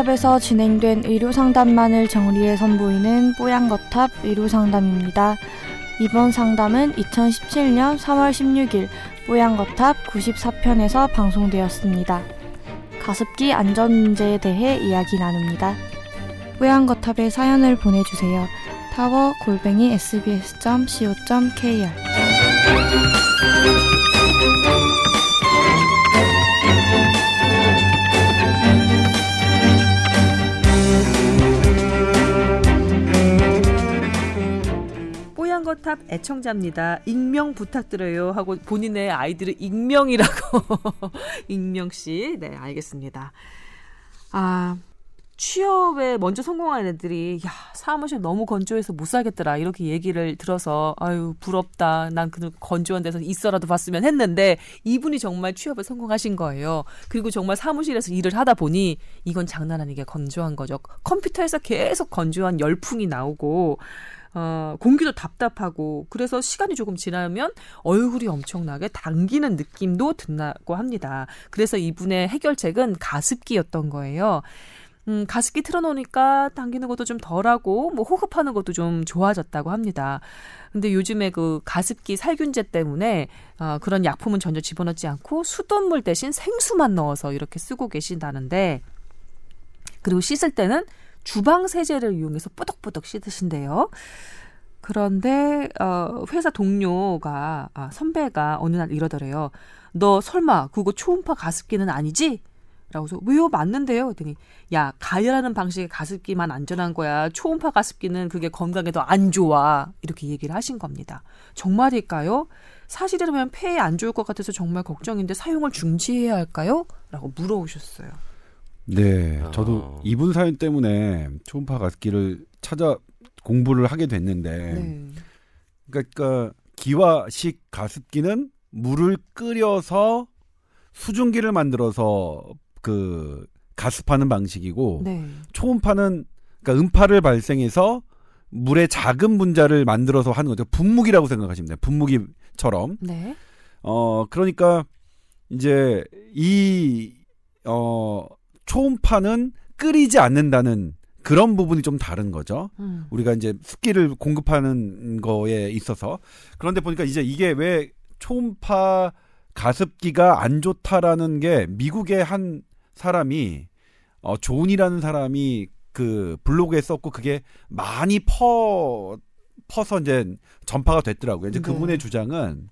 뽀양거탑에서 진행된 의료상담만을 정리해 선보이는 뽀양거탑 의료상담입니다. 이번 상담은 2017년 3월 16일 뽀양거탑 94편에서 방송되었습니다. 가습기 안전 문제에 대해 이야기 나눕니다. 뽀양거탑에 사연을 보내주세요. 타워 골뱅이 sbs.co.kr 뽀얀거탑 애청자입니다. 익명 부탁드려요 하고 본인의 아이들을 익명이라고 익명 씨. 네, 알겠습니다. 아, 취업에 먼저 성공한 애들이 야 사무실 너무 건조해서 못 살겠더라 이렇게 얘기를 들어서 아유 부럽다 난 그 건조한 데서 있어라도 봤으면 했는데 이분이 정말 취업에 성공하신 거예요 그리고 정말 사무실에서 일을 하다 보니 이건 장난 아니게 건조한 거죠 컴퓨터에서 계속 건조한 열풍이 나오고 어, 공기도 답답하고 그래서 시간이 조금 지나면 얼굴이 엄청나게 당기는 느낌도 든다고 합니다. 그래서 이분의 해결책은 가습기였던 거예요. 음, 가습기 틀어놓으니까 당기는 것도 좀 덜하고 뭐 호흡하는 것도 좀 좋아졌다고 합니다. 근데 요즘에 그 가습기 살균제 때문에 어, 그런 약품은 전혀 집어넣지 않고 수돗물 대신 생수만 넣어서 이렇게 쓰고 계신다는데 그리고 씻을 때는 주방 세제를 이용해서 뽀덕뽀덕 씻으신대요. 그런데 어 회사 동료가 아, 선배가 어느 날 이러더래요. 너 설마 그거 초음파 가습기는 아니지? 라고서 왜요? 맞는데요. 그랬더니 야 가열하는 방식의 가습기만 안전한 거야. 초음파 가습기는 그게 건강에 더안 좋아. 이렇게 얘기를 하신 겁니다 정말일까요? 사실이라면 폐에 안 좋을 것 같아서 정말 걱정인데 사용을 중지해야 할까요? 라고 물어오셨어요 네, 저도 이분 사연 때문에 초음파 가습기를 찾아 공부를 하게 됐는데, 네. 그러니까 기와식 가습기는 물을 끓여서 수증기를 만들어서 그 가습하는 방식이고, 네. 초음파는 그러니까 음파를 발생해서 물의 작은 분자를 만들어서 하는 거죠. 분무기라고 생각하시면 돼요. 분무기처럼. 네. 어, 그러니까 이제 이, 어, 초음파는 끓이지 않는다는 그런 부분이 좀 다른 거죠. 음. 우리가 이제 습기를 공급하는 거에 있어서. 그런데 보니까 이제 이게 왜 초음파 가습기가 안 좋다라는 게 미국의 한 사람이 어, 존이라는 사람이 그 블로그에 썼고 그게 많이 퍼, 퍼서 이제 전파가 됐더라고요. 이제 네. 그분의 주장은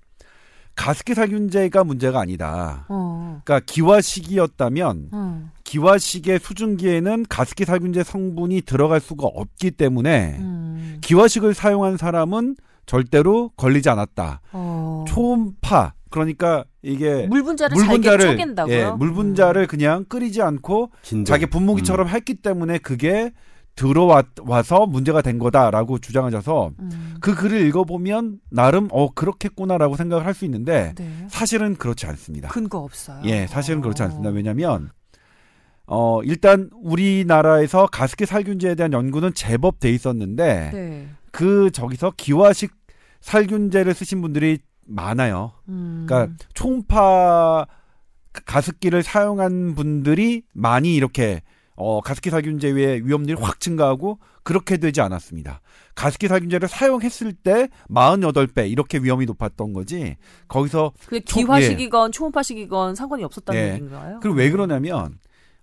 가습기 살균제가 문제가 아니다. 어. 그러니까 기화식이었다면 음. 기화식의 수증기에는 가습기 살균제 성분이 들어갈 수가 없기 때문에 음. 기화식을 사용한 사람은 절대로 걸리지 않았다. 어. 초음파 그러니까 이게 물 분자를 물 잘게 분자를 쪼갠다고요? 예, 물 분자를 그냥 끓이지 않고 진동. 자기 분무기처럼 했기 때문에 그게 들어와서 문제가 된 거다라고 주장하셔서 음. 그 글을 읽어보면 나름 어 그렇겠구나라고 생각을 할 수 있는데 네. 사실은 그렇지 않습니다. 근거 없어요. 예, 사실은 그렇지 어. 않습니다. 왜냐하면 어 일단 우리나라에서 가습기 살균제에 대한 연구는 제법 돼 있었는데 네. 그 저기서 기화식 살균제를 쓰신 분들이 많아요. 음. 그러니까 초음파 가습기를 사용한 분들이 많이 이렇게 어, 가습기 살균제의 위험률이 확 증가하고 그렇게 되지 않았습니다. 가습기 살균제를 사용했을 때 48배 이렇게 위험이 높았던 거지. 거기서 초- 기화식이건 초음파식이건 상관이 없었다는 예. 얘기인가요? 그리고 왜 그러냐면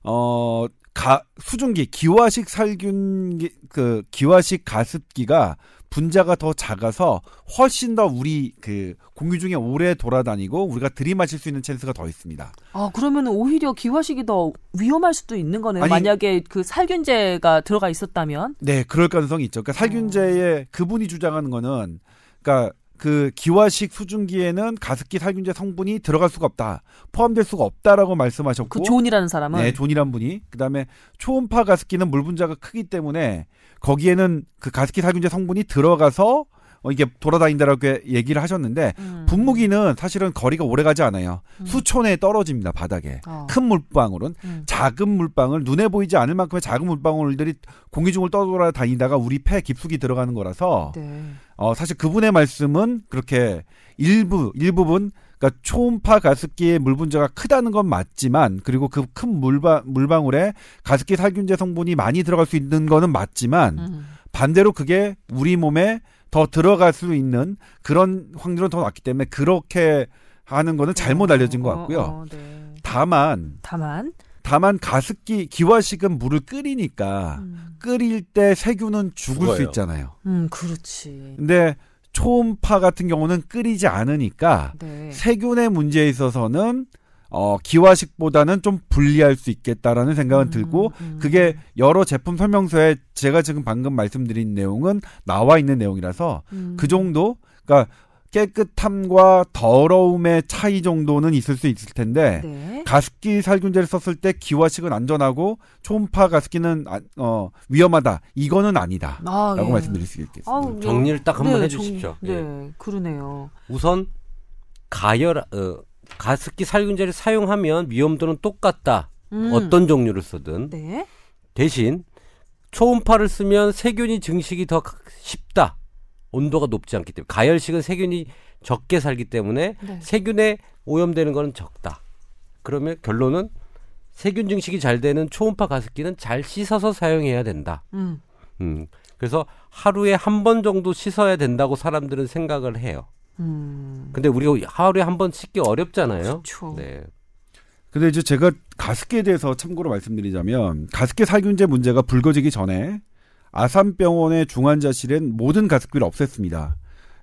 어, 가, 수증기 기화식 살균 그 기화식 가습기가 분자가 더 작아서 훨씬 더 우리 그 공기 중에 오래 돌아다니고 우리가 들이마실 수 있는 찬스가 더 있습니다. 아 그러면 오히려 기화식이 더 위험할 수도 있는 거네요. 아니- 만약에 그 살균제가 들어가 있었다면. 네, 그럴 가능성이 있죠. 그러니까 살균제에 그분이 주장하는 거는 그러니까 그 기화식 수증기에는 가습기 살균제 성분이 들어갈 수가 없다. 포함될 수가 없다라고 말씀하셨고 그 존이라는 사람은 네, 존이란 분이 그다음에 초음파 가습기는 물 분자가 크기 때문에 거기에는 그 가습기 살균제 성분이 들어가서 어, 이게 돌아다닌다라고 얘기를 하셨는데 음. 분무기는 사실은 거리가 오래 가지 않아요. 음. 수촌에 떨어집니다 바닥에. 어. 큰 물방울은 음. 작은 물방울 눈에 보이지 않을 만큼의 작은 물방울들이 공기 중을 떠돌아다니다가 우리 폐 깊숙이 들어가는 거라서 네. 어 사실 그분의 말씀은 그렇게 일부 일부분 그러니까 초음파 가습기의 물 분자가 크다는 건 맞지만 그리고 그 큰 물방 물방울에 가습기 살균제 성분이 많이 들어갈 수 있는 거는 맞지만 음. 반대로 그게 우리 몸에 더 들어갈 수 있는 그런 확률은 더 낮기 때문에 그렇게 하는 거는 잘못 알려진 것 어, 같고요. 어, 네. 다만 다만 다만 가습기 기화식은 물을 끓이니까 음, 끓일 때 세균은 죽을 수 죽어요. 있잖아요. 음, 그렇지. 근데 초음파 같은 경우는 끓이지 않으니까 네. 세균의 문제에 있어서는 어, 기화식보다는 좀 불리할 수 있겠다라는 생각은 음, 들고 음. 그게 여러 제품 설명서에 제가 지금 방금 말씀드린 내용은 나와 있는 내용이라서 음. 그 정도 그러니까 깨끗함과 더러움의 차이 정도는 있을 수 있을 텐데 네. 가습기 살균제를 썼을 때 기화식은 안전하고 초음파 가습기는 아- 어, 위험하다 이거는 아니다라고 아, 예. 말씀드릴 수 있겠습니다. 아우, 정리를 딱 한번 네, 해주십시오. 정- 예. 네, 그러네요. 우선 가열 어, 가습기 살균제를 사용하면 위험도는 똑같다. 음. 어떤 종류를 쓰든 네. 대신 초음파를 쓰면 세균이 증식이 더 쉽다. 온도가 높지 않기 때문에 가열식은 세균이 적게 살기 때문에 네. 세균에 오염되는 거는 적다. 그러면 결론은 세균 증식이 잘 되는 초음파 가습기는 잘 씻어서 사용해야 된다. 음. 음. 그래서 하루에 한 번 정도 씻어야 된다고 사람들은 생각을 해요. 음. 근데 우리가 하루에 한 번 씻기 어렵잖아요. 그렇죠. 네. 근데 이제 제가 가습기에 대해서 참고로 말씀드리자면 가습기 살균제 문제가 불거지기 전에 아산병원의 중환자실엔 모든 가습기를 없앴습니다.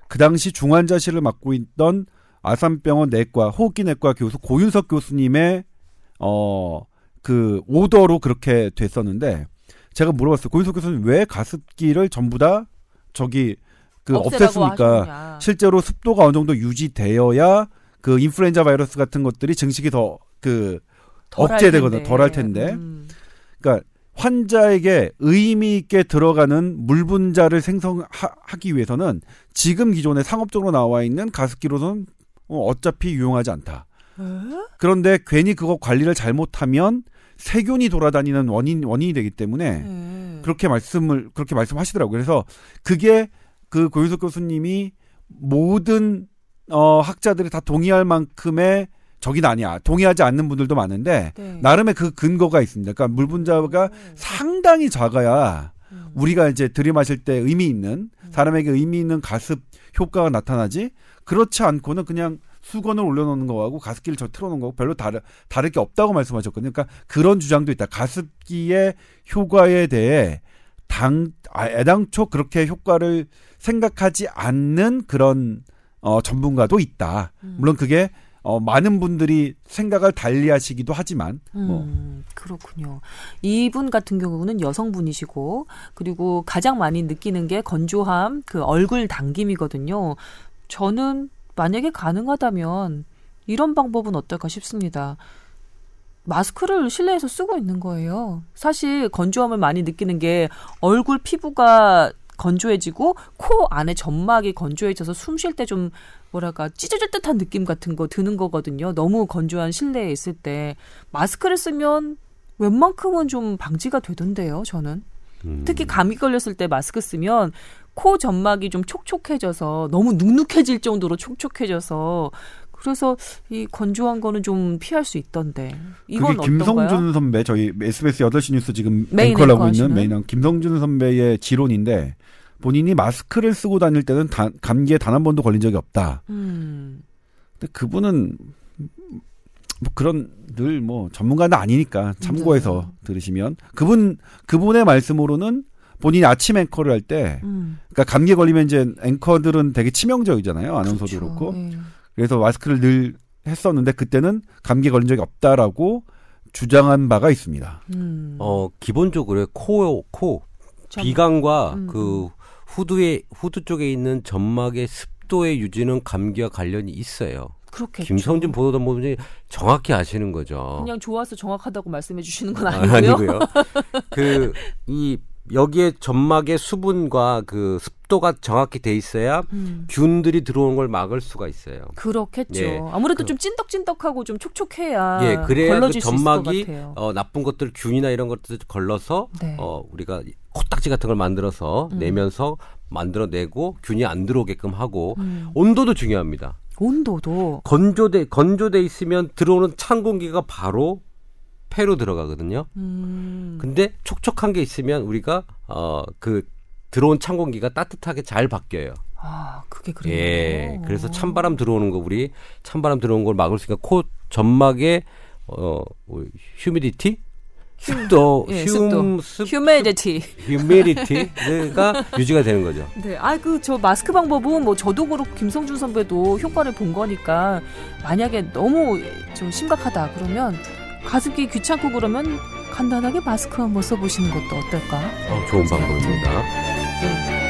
그 당시 중환자실을 맡고 있던 아산병원 내과 호흡기 내과 교수 고윤석 교수님의 어 그 오더로 그렇게 됐었는데 제가 물어봤어요. 고윤석 교수님 왜 가습기를 전부 다 저기 그 없앴습니까? 하셨느냐. 실제로 습도가 어느 정도 유지되어야 그 인플루엔자 바이러스 같은 것들이 증식이 더그 덜할 억제되거든 텐데. 덜할 텐데 음. 그러니까 환자에게 의미 있게 들어가는 물 분자를 생성하기 위해서는 지금 기존에 상업적으로 나와 있는 가습기로는 어, 어차피 유용하지 않다. 에? 그런데 괜히 그거 관리를 잘못하면 세균이 돌아다니는 원인 원인이 되기 때문에 네. 그렇게 말씀을 그렇게 말씀하시더라고요. 그래서 그게 그 고유석 교수님이 모든 어 학자들이 다 동의할 만큼의 적이 아니야. 동의하지 않는 분들도 많은데 네. 나름의 그 근거가 있습니다. 그러니까 물 분자가 상당히 작아야 음. 우리가 이제 들이마실 때 의미 있는 사람에게 의미 있는 가습 효과가 나타나지 그렇지 않고는 그냥 수건을 올려놓는 거하고 가습기를 저 틀어놓은 거하고 별로 다르, 다를 게 없다고 말씀하셨거든요. 그러니까 그런 주장도 있다. 가습기의 효과에 대해 당, 아, 애당초 그렇게 효과를 생각하지 않는 그런 어, 전문가도 있다. 음. 물론 그게 어, 많은 분들이 생각을 달리하시기도 하지만 뭐 음, 그렇군요. 이분 같은 경우는 여성분이시고 그리고 가장 많이 느끼는 게 건조함, 그 얼굴 당김이거든요. 저는 만약에 가능하다면 이런 방법은 어떨까 싶습니다. 마스크를 실내에서 쓰고 있는 거예요. 사실 건조함을 많이 느끼는 게 얼굴 피부가 건조해지고 코 안에 점막이 건조해져서 숨 쉴 때 좀 뭐랄까 찢어질 듯한 느낌 같은 거 드는 거거든요. 너무 건조한 실내에 있을 때 마스크를 쓰면 웬만큼은 좀 방지가 되던데요. 저는 음. 특히 감기 걸렸을 때 마스크 쓰면 코 점막이 좀 촉촉해져서 너무 눅눅해질 정도로 촉촉해져서 그래서 이 건조한 거는 좀 피할 수 있던데 이건 그게 어떤가요? 김성준 선배 저희 SBS 8시 뉴스 지금 메인 앵커를 하고 앵커 있는? 메인 김성준 선배의 지론인데 본인이 마스크를 쓰고 다닐 때는 단, 감기에 단 한 번도 걸린 적이 없다. 음, 근데 그분은 뭐 그런 늘 뭐 전문가는 아니니까 참고해서 네. 들으시면 그분 그분의 말씀으로는 본인이 아침 앵커를 할때 음, 그러니까 감기에 걸리면 이제 앵커들은 되게 치명적이잖아요. 아나운서도 그렇죠. 그렇고 네. 그래서 마스크를 늘 했었는데 그때는 감기에 걸린 적이 없다라고 주장한 바가 있습니다. 음. 어 기본적으로 코, 코 점- 비강과 음, 그 후두에 후두 쪽에 있는 점막의 습도의 유지는 감기와 관련이 있어요. 그렇겠죠. 김성준 보도본부장이 정확히 아시는 거죠. 그냥 좋아서 정확하다고 말씀해 주시는 건 아, 아니고요. 아니고요. 그 이 여기에 점막의 수분과 그 습도가 정확히 돼 있어야 음, 균들이 들어오는 걸 막을 수가 있어요. 그렇겠죠. 예. 아무래도 그- 좀 찐덕찐덕하고 좀 촉촉해야 예, 그래야 그 점막이. 어, 나쁜 것들 균이나 이런 것들 걸러서 네. 어, 우리가 코딱지 같은 걸 만들어서 음. 내면서 만들어내고 균이 안 들어오게끔 하고 음. 온도도 중요합니다. 온도도 건조돼 건조돼 있으면 들어오는 찬 공기가 바로 폐로 들어가거든요. 음. 근데 촉촉한 게 있으면 우리가 어 그 들어온 찬 공기가 따뜻하게 잘 바뀌어요. 아, 그게 그래요. 예. 그래서 찬바람 들어오는 거 우리 찬바람 들어오는 걸 막을 수 있으니까 코 점막에 어 휴미디티 습도 예, 흉 습도. 습 휴메디티. 휴미디티가 유지가 되는 거죠. 네, 아그 저 마스크 방법은 뭐 저도 그렇고 김성준 선배도 효과를 본 거니까 만약에 너무 좀 심각하다 그러면 가습기 귀찮고 그러면 간단하게 마스크 한번 써보시는 것도 어떨까? 어, 좋은 방법입니다. 네.